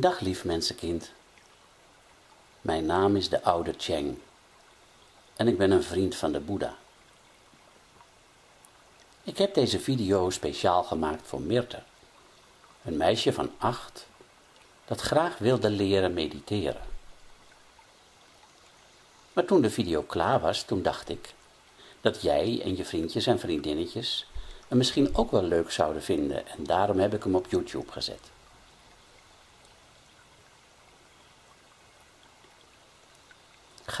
Dag lief mensenkind. Mijn naam is de oude Cheng en ik ben een vriend van de Boeddha. Ik heb deze video speciaal gemaakt voor Mirte, een meisje van acht dat graag wilde leren mediteren. Maar toen de video klaar was, toen dacht ik dat jij en je vriendjes en vriendinnetjes hem misschien ook wel leuk zouden vinden en daarom heb ik hem op YouTube gezet.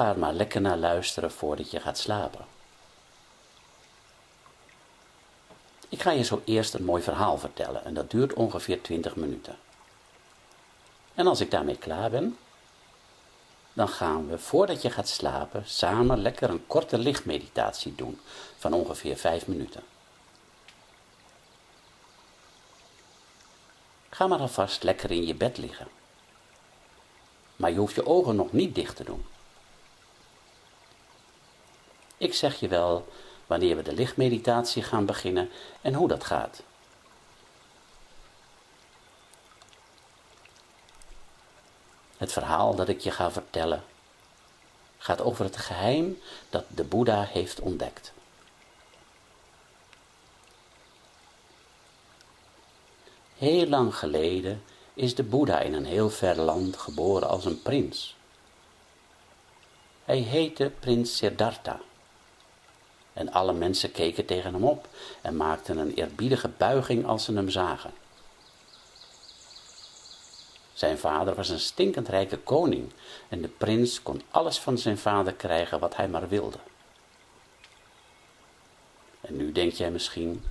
Ga er maar lekker naar luisteren voordat je gaat slapen. Ik ga je zo eerst een mooi verhaal vertellen en dat duurt ongeveer 20 minuten. En als ik daarmee klaar ben, dan gaan we voordat je gaat slapen samen lekker een korte lichtmeditatie doen van ongeveer 5 minuten. Ga maar alvast lekker in je bed liggen. Maar je hoeft je ogen nog niet dicht te doen. Ik zeg je wel wanneer we de lichtmeditatie gaan beginnen en hoe dat gaat. Het verhaal dat ik je ga vertellen gaat over het geheim dat de Boeddha heeft ontdekt. Heel lang geleden is de Boeddha in een heel ver land geboren als een prins. Hij heette prins Siddhartha. En alle mensen keken tegen hem op en maakten een eerbiedige buiging als ze hem zagen. Zijn vader was een stinkend rijke koning en de prins kon alles van zijn vader krijgen wat hij maar wilde. En nu denk jij misschien,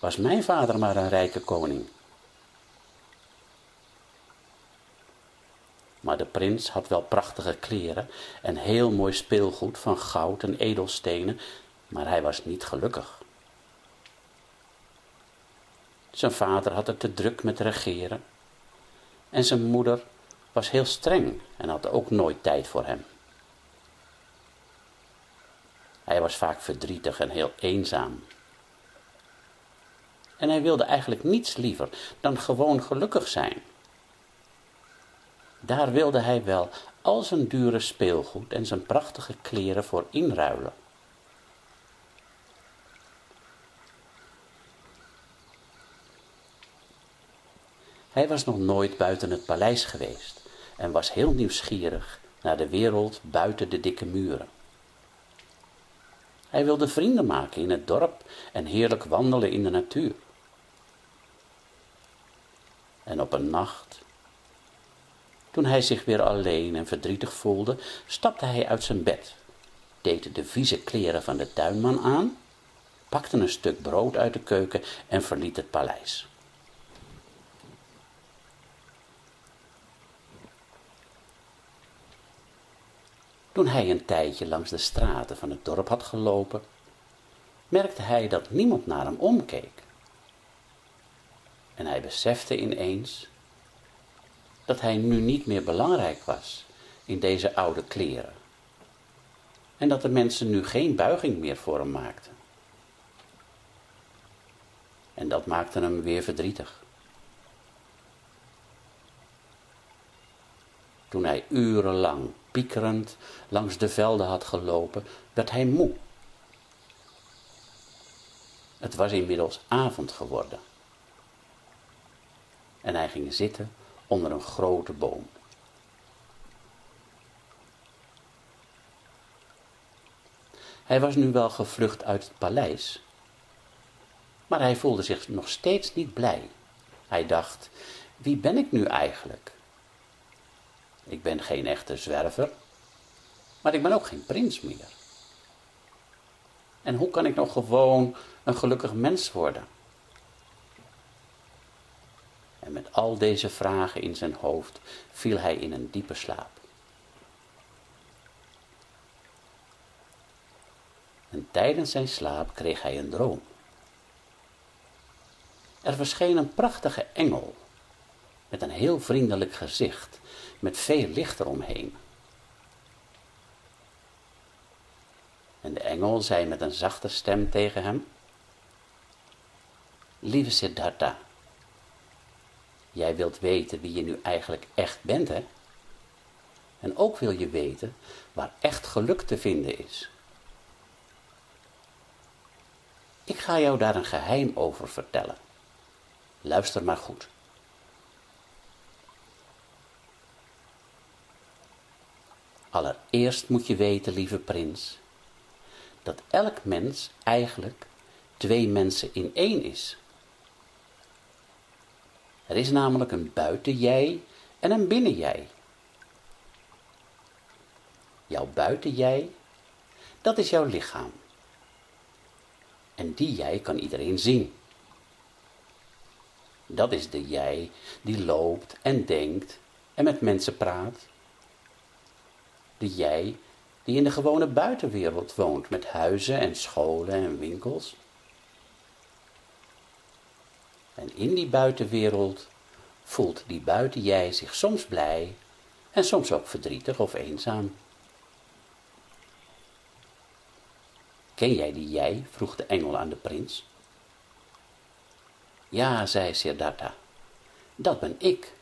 was mijn vader maar een rijke koning? Maar de prins had wel prachtige kleren en heel mooi speelgoed van goud en edelstenen, maar hij was niet gelukkig. Zijn vader had het te druk met regeren en zijn moeder was heel streng en had ook nooit tijd voor hem. Hij was vaak verdrietig en heel eenzaam. En hij wilde eigenlijk niets liever dan gewoon gelukkig zijn. Daar wilde hij wel al zijn dure speelgoed en zijn prachtige kleren voor inruilen. Hij was nog nooit buiten het paleis geweest en was heel nieuwsgierig naar de wereld buiten de dikke muren. Hij wilde vrienden maken in het dorp en heerlijk wandelen in de natuur. En op een nacht, toen hij zich weer alleen en verdrietig voelde, stapte hij uit zijn bed, deed de vieze kleren van de tuinman aan, pakte een stuk brood uit de keuken en verliet het paleis. Toen hij een tijdje langs de straten van het dorp had gelopen, merkte hij dat niemand naar hem omkeek. En hij besefte ineens dat hij nu niet meer belangrijk was in deze oude kleren. En dat de mensen nu geen buiging meer voor hem maakten. En dat maakte hem weer verdrietig. Toen hij urenlang langs de velden had gelopen, werd hij moe. Het was inmiddels avond geworden. En hij ging zitten onder een grote boom. Hij was nu wel gevlucht uit het paleis, maar hij voelde zich nog steeds niet blij. Hij dacht, wie ben ik nu eigenlijk? Ik ben geen echte zwerver, maar ik ben ook geen prins meer. En hoe kan ik nog gewoon een gelukkig mens worden? En met al deze vragen in zijn hoofd viel hij in een diepe slaap. En tijdens zijn slaap kreeg hij een droom. Er verscheen een prachtige engel met een heel vriendelijk gezicht, met veel licht eromheen. En de engel zei met een zachte stem tegen hem, Lieve Siddhartha, Jij wilt weten wie je nu eigenlijk echt bent, hè? En ook wil je weten waar echt geluk te vinden is. Ik ga jou daar een geheim over vertellen. Luister maar goed. Allereerst moet je weten, lieve prins, dat elk mens eigenlijk twee mensen in één is. Er is namelijk een buiten jij en een binnen jij. Jouw buiten jij, dat is jouw lichaam. En die jij kan iedereen zien. Dat is de jij die loopt en denkt en met mensen praat. De jij die in de gewone buitenwereld woont met huizen en scholen en winkels. En in die buitenwereld voelt die buiten jij zich soms blij en soms ook verdrietig of eenzaam. Ken jij die jij? vroeg de engel aan de prins. Ja, zei Siddhartha, dat ben ik.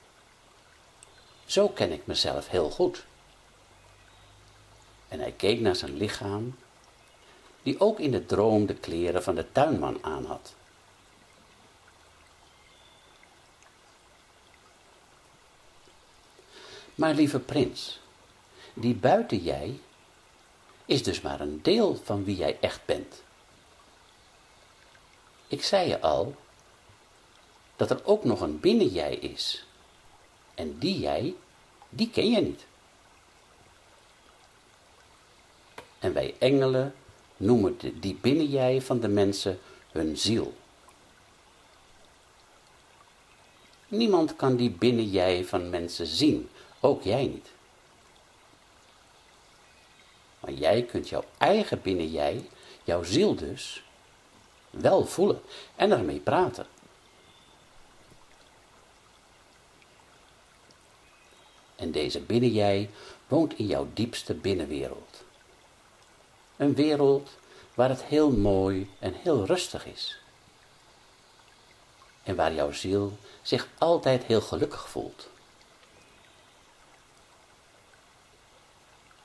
Zo ken ik mezelf heel goed. En hij keek naar zijn lichaam, die ook in de droom de kleren van de tuinman aanhad. Maar lieve prins, die buiten jij is dus maar een deel van wie jij echt bent. Ik zei je al dat er ook nog een binnen jij is. En die jij, die ken je niet. En wij engelen noemen die binnen jij van de mensen hun ziel. Niemand kan die binnen jij van mensen zien, ook jij niet. Maar jij kunt jouw eigen binnen jij, jouw ziel dus, wel voelen en ermee praten. En deze binnen jij woont in jouw diepste binnenwereld. Een wereld waar het heel mooi en heel rustig is. En waar jouw ziel zich altijd heel gelukkig voelt.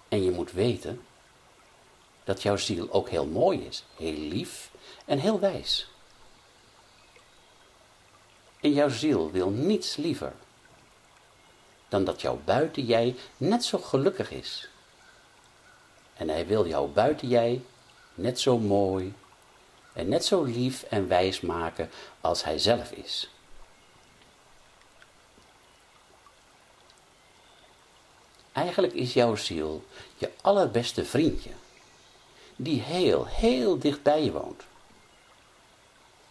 En je moet weten dat jouw ziel ook heel mooi is, heel lief en heel wijs. En jouw ziel wil niets liever dan dat jouw buiten jij net zo gelukkig is. En hij wil jouw buiten jij net zo mooi en net zo lief en wijs maken als hij zelf is. Eigenlijk is jouw ziel je allerbeste vriendje, die heel, heel dicht bij je woont.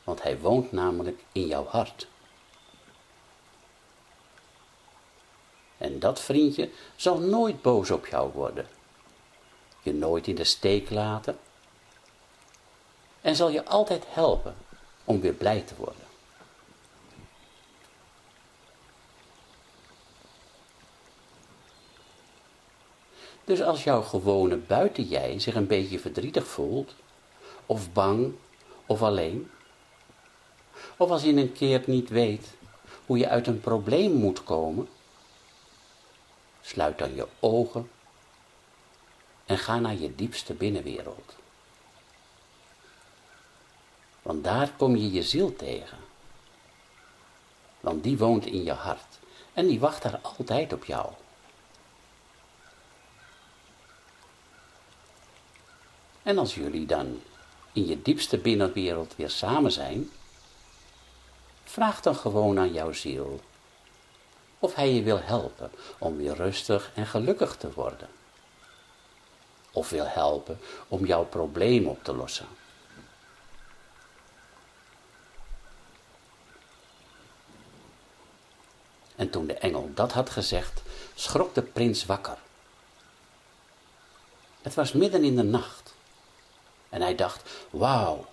Want hij woont namelijk in jouw hart. En dat vriendje zal nooit boos op jou worden, je nooit in de steek laten en zal je altijd helpen om weer blij te worden. Dus als jouw gewone buiten jij zich een beetje verdrietig voelt, of bang, of alleen, of als je een keer niet weet hoe je uit een probleem moet komen, sluit dan je ogen en ga naar je diepste binnenwereld. Want daar kom je je ziel tegen. Want die woont in je hart en die wacht daar altijd op jou. En als jullie dan in je diepste binnenwereld weer samen zijn, vraag dan gewoon aan jouw ziel of hij je wil helpen om weer rustig en gelukkig te worden. Of wil helpen om jouw probleem op te lossen. En toen de engel dat had gezegd, schrok de prins wakker. Het was midden in de nacht. En hij dacht, wauw,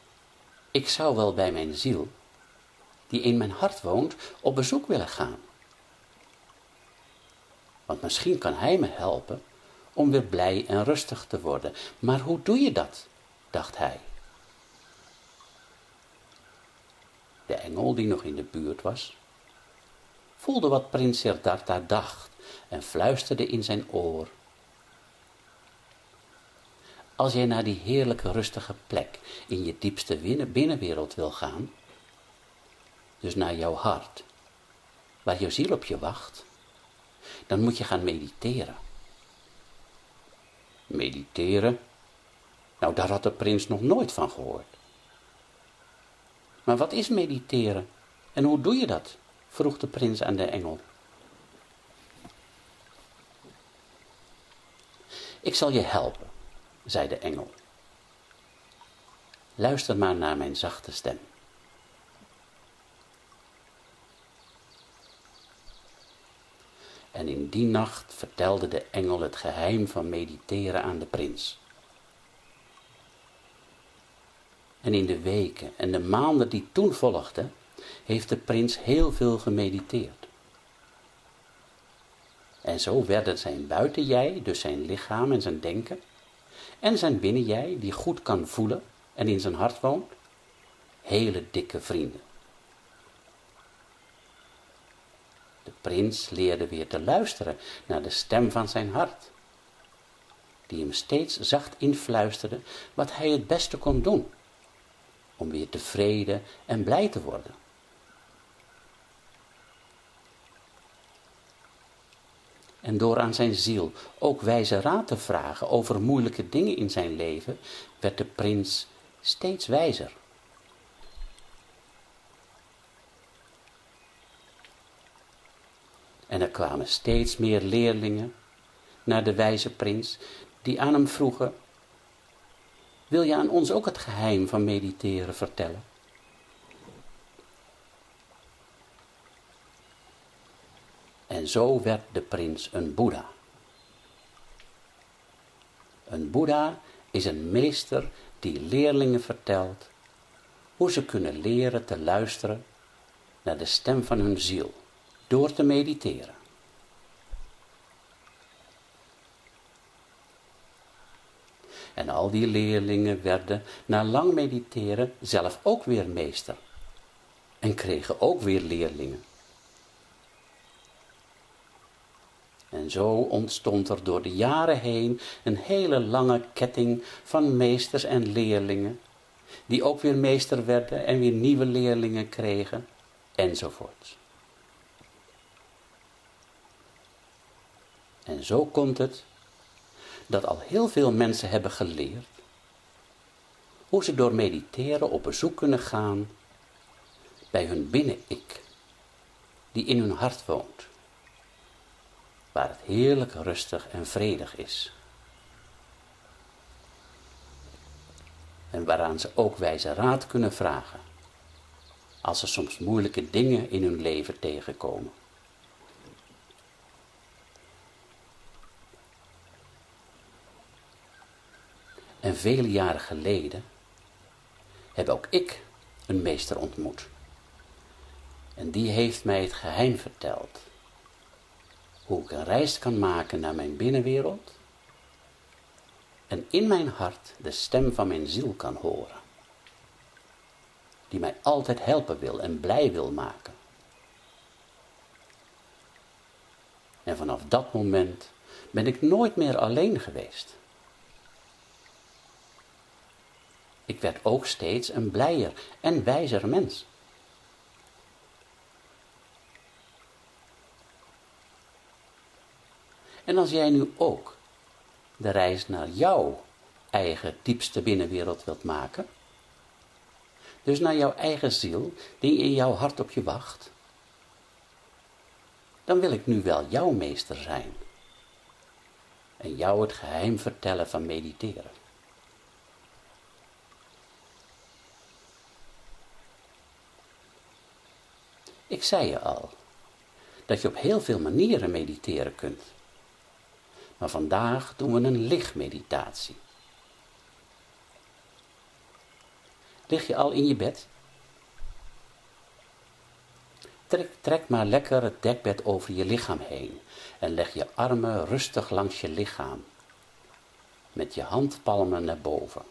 ik zou wel bij mijn ziel, die in mijn hart woont, op bezoek willen gaan. Want misschien kan hij me helpen om weer blij en rustig te worden. Maar hoe doe je dat? dacht hij. De engel die nog in de buurt was, voelde wat prins Siddhartha dacht en fluisterde in zijn oor. Als jij naar die heerlijke rustige plek in je diepste binnenwereld wil gaan, dus naar jouw hart, waar jouw ziel op je wacht, dan moet je gaan mediteren. Mediteren? Nou, daar had de prins nog nooit van gehoord. Maar wat is mediteren en hoe doe je dat? vroeg de prins aan de engel. Ik zal je helpen, zei de engel. Luister maar naar mijn zachte stem. En in die nacht vertelde de engel het geheim van mediteren aan de prins. En in de weken en de maanden die toen volgden, heeft de prins heel veel gemediteerd. En zo werden zijn buitenjij, dus zijn lichaam en zijn denken, en zijn binnenjij, die goed kan voelen en in zijn hart woont, hele dikke vrienden. De prins leerde weer te luisteren naar de stem van zijn hart, die hem steeds zacht influisterde wat hij het beste kon doen, om weer tevreden en blij te worden. En door aan zijn ziel ook wijze raad te vragen over moeilijke dingen in zijn leven, werd de prins steeds wijzer. En er kwamen steeds meer leerlingen naar de wijze prins, die aan hem vroegen, wil je aan ons ook het geheim van mediteren vertellen? En zo werd de prins een Boeddha. Een Boeddha is een meester die leerlingen vertelt hoe ze kunnen leren te luisteren naar de stem van hun ziel door te mediteren. En al die leerlingen werden na lang mediteren zelf ook weer meester en kregen ook weer leerlingen. En zo ontstond er door de jaren heen een hele lange ketting van meesters en leerlingen, die ook weer meester werden en weer nieuwe leerlingen kregen, enzovoort. En zo komt het dat al heel veel mensen hebben geleerd hoe ze door mediteren op bezoek kunnen gaan bij hun binnen-ik, die in hun hart woont waar het heerlijk rustig en vredig is. En waaraan ze ook wijze raad kunnen vragen, als ze soms moeilijke dingen in hun leven tegenkomen. Vele jaren geleden heb ook ik een meester ontmoet. En die heeft mij het geheim verteld hoe ik een reis kan maken naar mijn binnenwereld en in mijn hart de stem van mijn ziel kan horen, die mij altijd helpen wil en blij wil maken. En vanaf dat moment ben ik nooit meer alleen geweest. Ik werd ook steeds een blijer en wijzer mens. En als jij nu ook de reis naar jouw eigen diepste binnenwereld wilt maken, dus naar jouw eigen ziel, die in jouw hart op je wacht, dan wil ik nu wel jouw meester zijn en jou het geheim vertellen van mediteren. Ik zei je al dat je op heel veel manieren mediteren kunt. Maar vandaag doen we een lichtmeditatie. Lig je al in je bed? Trek, trek maar lekker het dekbed over je lichaam heen en leg je armen rustig langs je lichaam, met je handpalmen naar boven.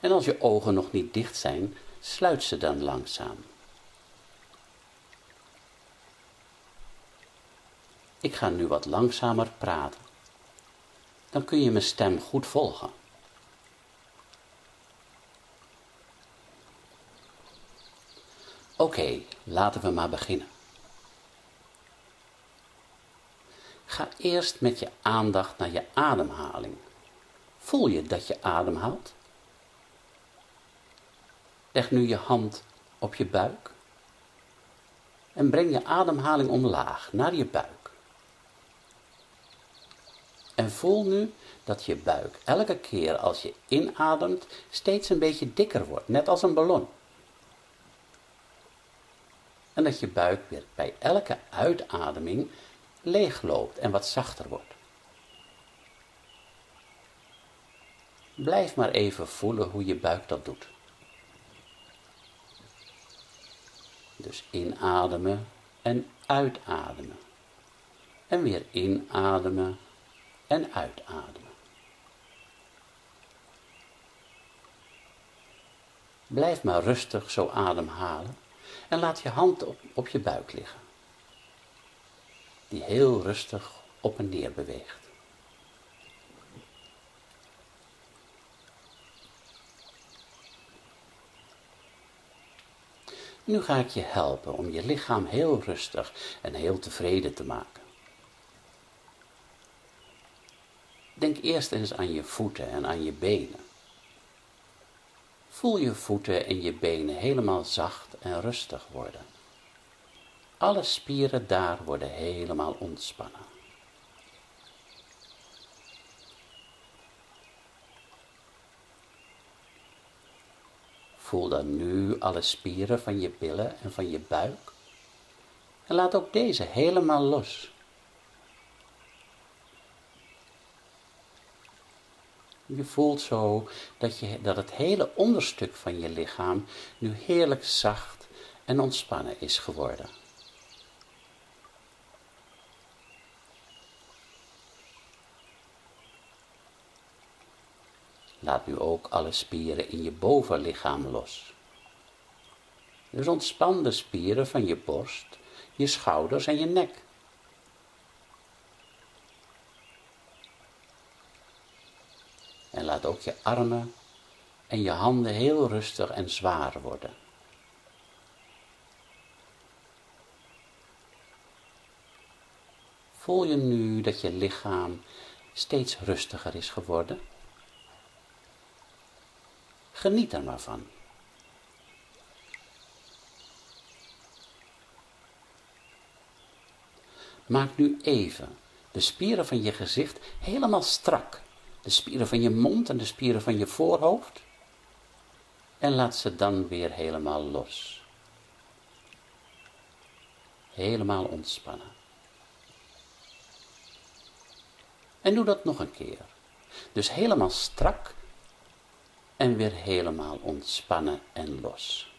En als je ogen nog niet dicht zijn, sluit ze dan langzaam. Ik ga nu wat langzamer praten. Dan kun je mijn stem goed volgen. Oké, laten we maar beginnen. Ga eerst met je aandacht naar je ademhaling. Voel je dat je ademhaalt? Leg nu je hand op je buik en breng je ademhaling omlaag naar je buik. En voel nu dat je buik elke keer als je inademt steeds een beetje dikker wordt, net als een ballon. En dat je buik weer bij elke uitademing leegloopt en wat zachter wordt. Blijf maar even voelen hoe je buik dat doet. Dus inademen en uitademen. En weer inademen en uitademen. Blijf maar rustig zo ademhalen en laat je hand op, op je buik liggen. Die heel rustig op en neer beweegt. Nu ga ik je helpen om je lichaam heel rustig en heel tevreden te maken. Denk eerst eens aan je voeten en aan je benen. Voel je voeten en je benen helemaal zacht en rustig worden. Alle spieren daar worden helemaal ontspannen. Voel dan nu alle spieren van je billen en van je buik. En laat ook deze helemaal los. Je voelt zo dat, je, dat het hele onderstuk van je lichaam nu heerlijk zacht en ontspannen is geworden. Laat nu ook alle spieren in je bovenlichaam los. Dus ontspan de spieren van je borst, je schouders en je nek. En laat ook je armen en je handen heel rustig en zwaar worden. Voel je nu dat je lichaam steeds rustiger is geworden? Geniet er maar van. Maak nu even de spieren van je gezicht helemaal strak. De spieren van je mond en de spieren van je voorhoofd. En laat ze dan weer helemaal los. Helemaal ontspannen. En doe dat nog een keer. Dus helemaal strak en weer helemaal ontspannen en los.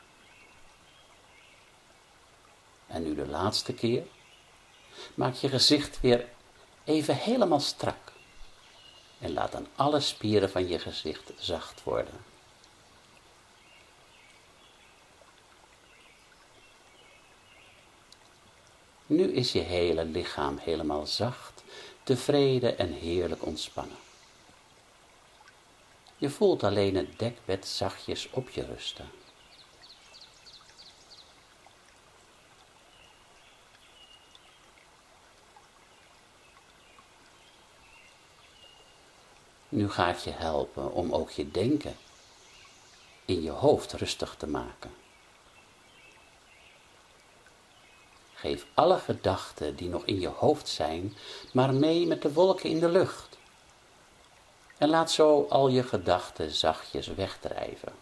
En nu de laatste keer. Maak je gezicht weer even helemaal strak. En laat dan alle spieren van je gezicht zacht worden. Nu is je hele lichaam helemaal zacht, tevreden en heerlijk ontspannen. Je voelt alleen het dekbed zachtjes op je rusten. Nu ga ik je helpen om ook je denken in je hoofd rustig te maken. Geef alle gedachten die nog in je hoofd zijn, maar mee met de wolken in de lucht. En laat zo al je gedachten zachtjes wegdrijven.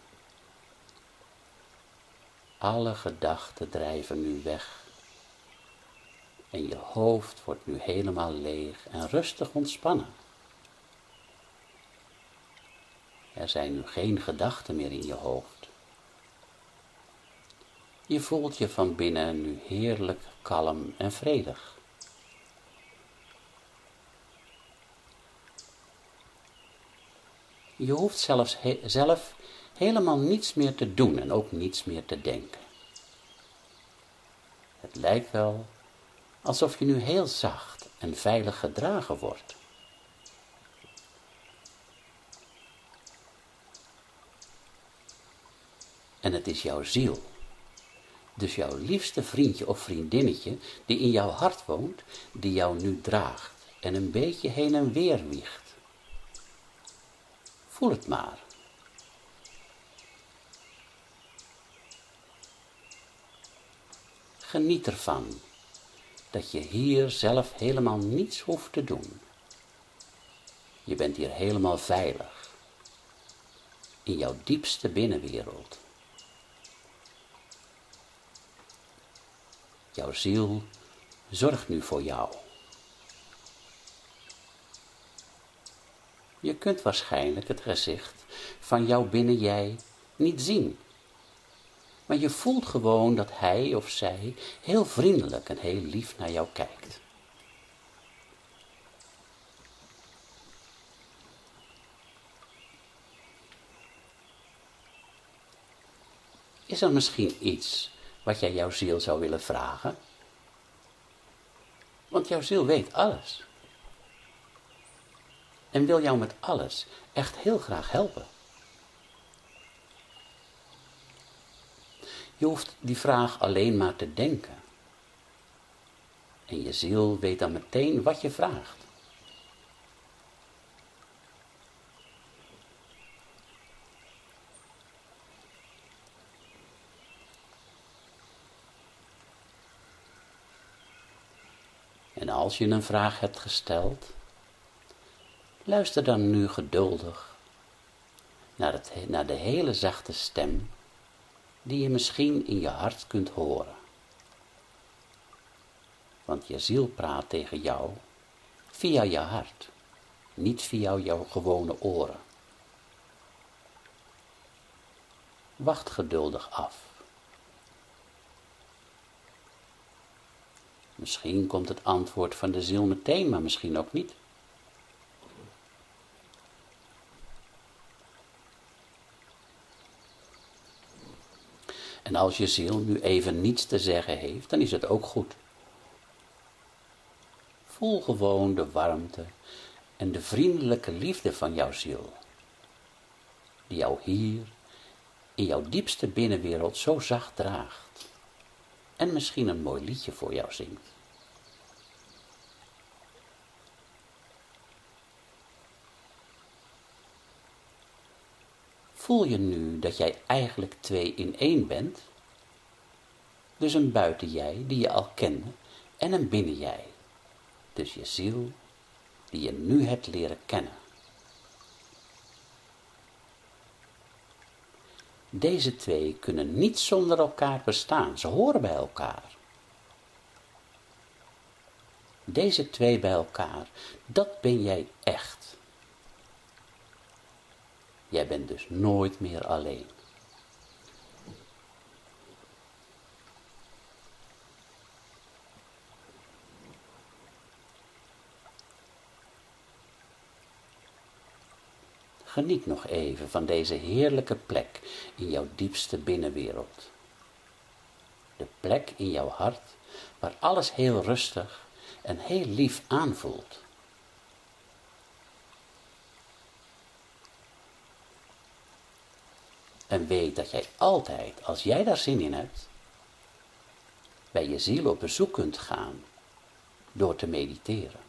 Alle gedachten drijven nu weg. En je hoofd wordt nu helemaal leeg en rustig ontspannen. Er zijn nu geen gedachten meer in je hoofd. Je voelt je van binnen nu heerlijk kalm en vredig. Je hoeft zelfs zelf helemaal niets meer te doen en ook niets meer te denken. Het lijkt wel alsof je nu heel zacht en veilig gedragen wordt. En het is jouw ziel, dus jouw liefste vriendje of vriendinnetje die in jouw hart woont, die jou nu draagt en een beetje heen en weer wiegt. Voel het maar. Geniet ervan dat je hier zelf helemaal niets hoeft te doen. Je bent hier helemaal veilig, in jouw diepste binnenwereld. Jouw ziel zorgt nu voor jou. Je kunt waarschijnlijk het gezicht van jouw binnen jij niet zien. Maar je voelt gewoon dat hij of zij heel vriendelijk en heel lief naar jou kijkt. Is er misschien iets wat jij jouw ziel zou willen vragen? Want jouw ziel weet alles. En wil jou met alles echt heel graag helpen. Je hoeft die vraag alleen maar te denken. En je ziel weet dan meteen wat je vraagt. En als je een vraag hebt gesteld, luister dan nu geduldig naar, het, naar de hele zachte stem die je misschien in je hart kunt horen. Want je ziel praat tegen jou via je hart, niet via jouw gewone oren. Wacht geduldig af. Misschien komt het antwoord van de ziel meteen, maar misschien ook niet. En als je ziel nu even niets te zeggen heeft, dan is het ook goed. Voel gewoon de warmte en de vriendelijke liefde van jouw ziel, die jou hier in jouw diepste binnenwereld zo zacht draagt en misschien een mooi liedje voor jou zingt. Voel je nu dat jij eigenlijk twee in één bent? Dus een buiten jij die je al kende en een binnen jij. Dus je ziel die je nu hebt leren kennen. Deze twee kunnen niet zonder elkaar bestaan, ze horen bij elkaar. Deze twee bij elkaar, dat ben jij echt. Jij bent dus nooit meer alleen. Geniet nog even van deze heerlijke plek in jouw diepste binnenwereld. De plek in jouw hart waar alles heel rustig en heel lief aanvoelt. En weet dat jij altijd, als jij daar zin in hebt, bij je ziel op bezoek kunt gaan door te mediteren.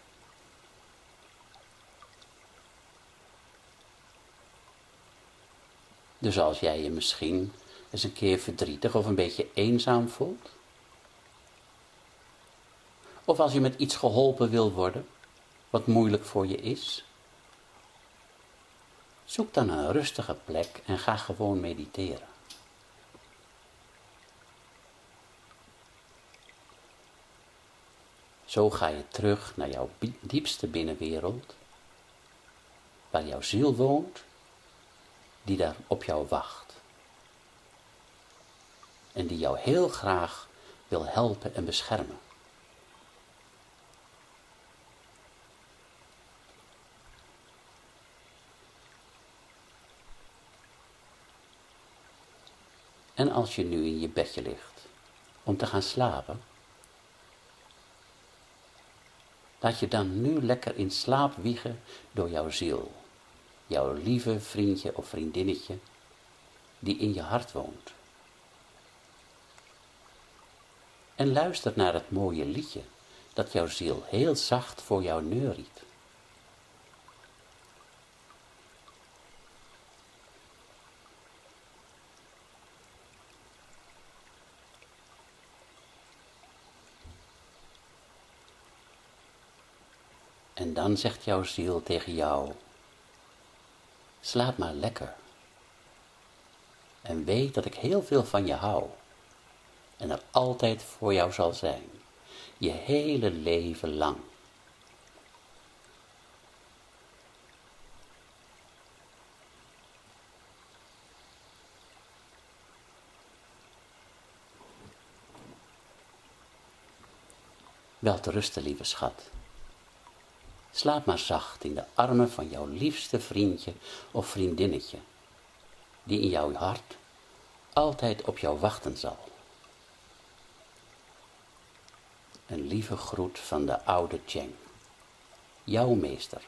Dus als jij je misschien eens een keer verdrietig of een beetje eenzaam voelt, of als je met iets geholpen wil worden, wat moeilijk voor je is, Zoek dan een rustige plek en ga gewoon mediteren. Zo ga je terug naar jouw diepste binnenwereld, waar jouw ziel woont, die daar op jou wacht. En die jou heel graag wil helpen en beschermen. En als je nu in je bedje ligt om te gaan slapen, laat je dan nu lekker in slaap wiegen door jouw ziel, jouw lieve vriendje of vriendinnetje die in je hart woont. En luister naar het mooie liedje dat jouw ziel heel zacht voor jou neuriet. En dan zegt jouw ziel tegen jou, slaap maar lekker. En weet dat ik heel veel van je hou. En er altijd voor jou zal zijn, je hele leven lang. Wel te rusten, lieve schat. Slaap maar zacht in de armen van jouw liefste vriendje of vriendinnetje, die in jouw hart altijd op jou wachten zal. Een lieve groet van de oude Cheng, jouw meester.